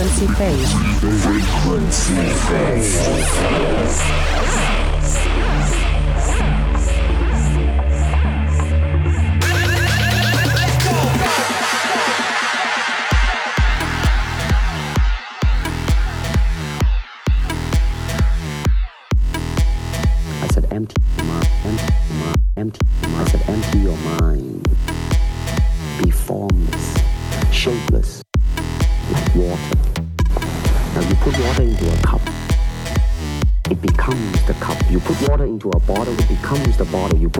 frequenZ phaZe. frequenZ phaZe.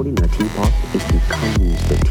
Cheating me, cheating me, cheating me.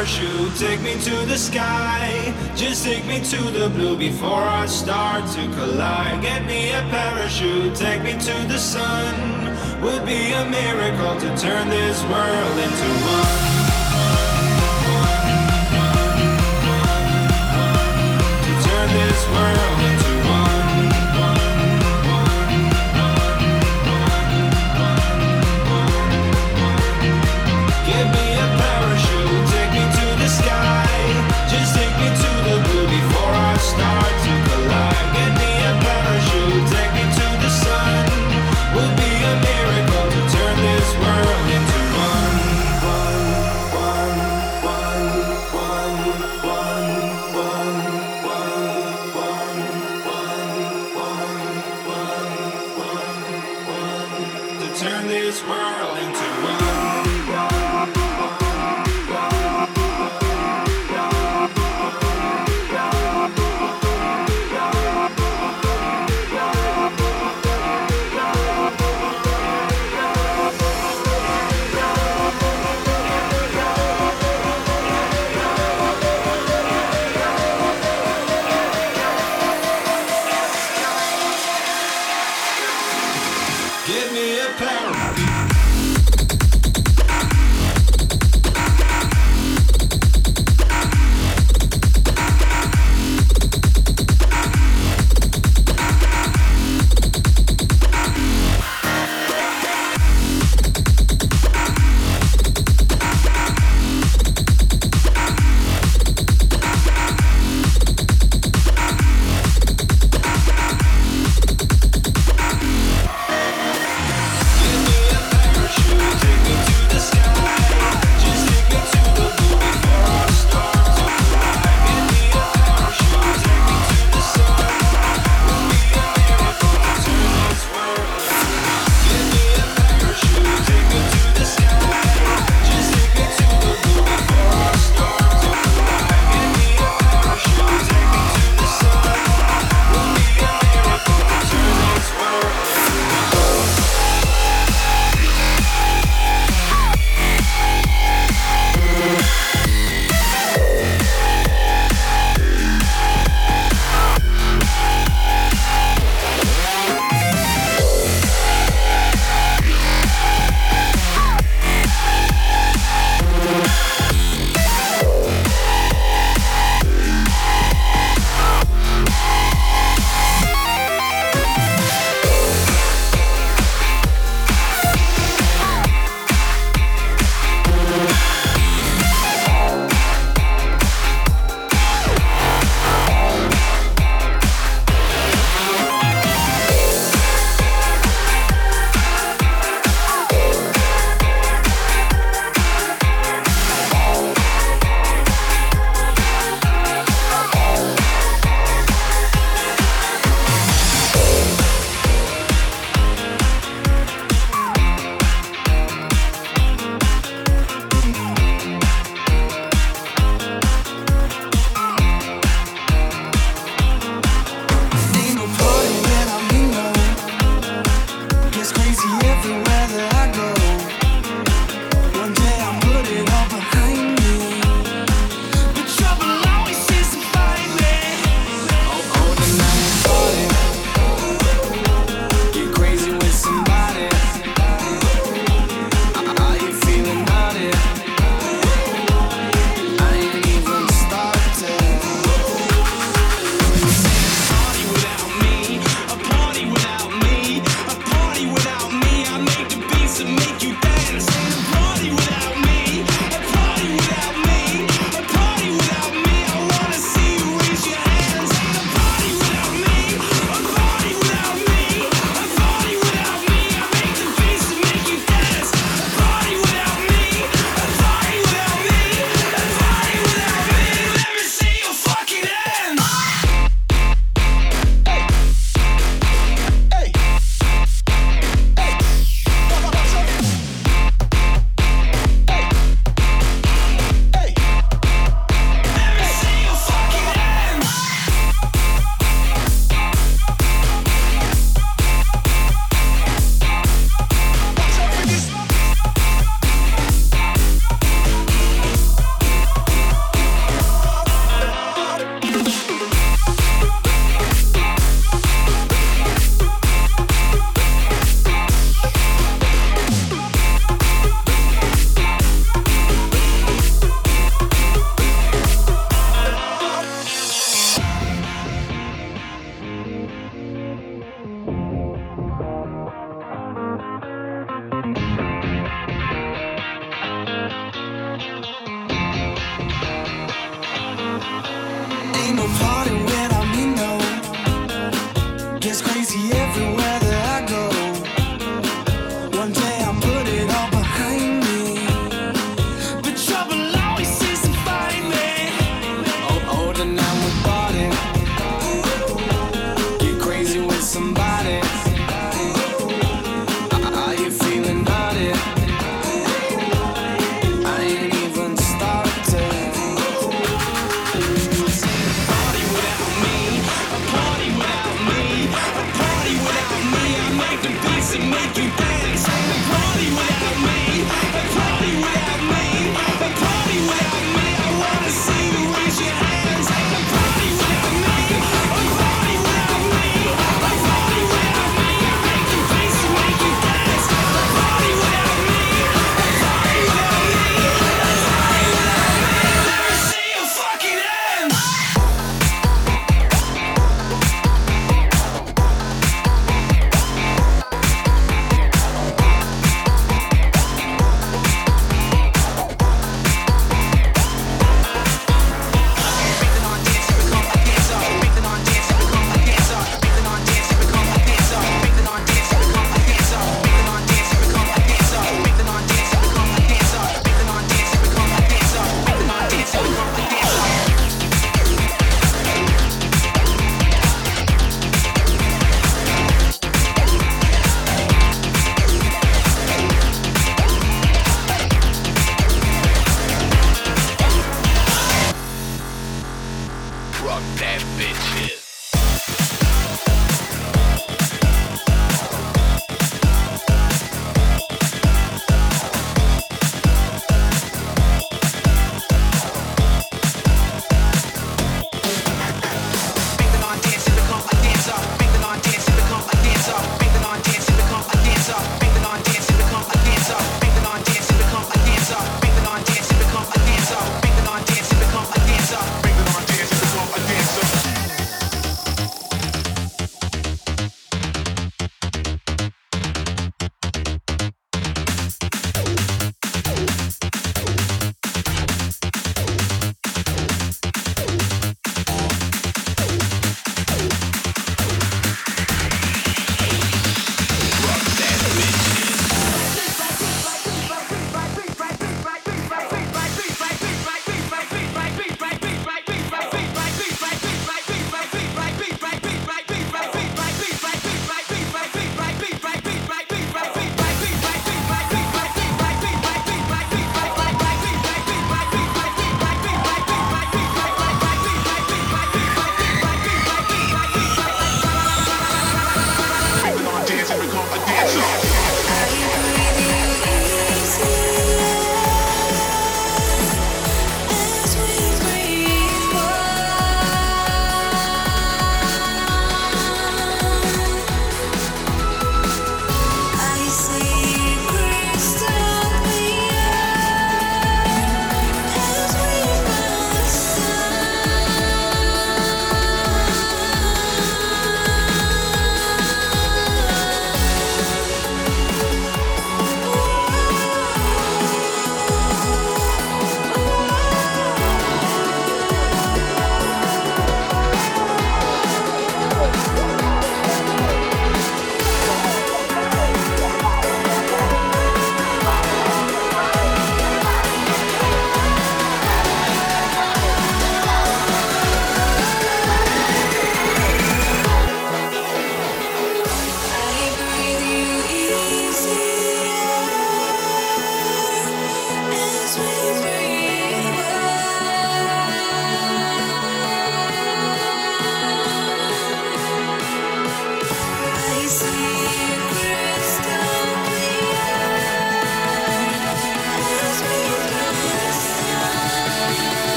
Parachute, take me to the sky. Just take me to the blue before I start to collide. Get me a parachute, take me to the sun. Would be a miracle to turn this world into one. To turn this world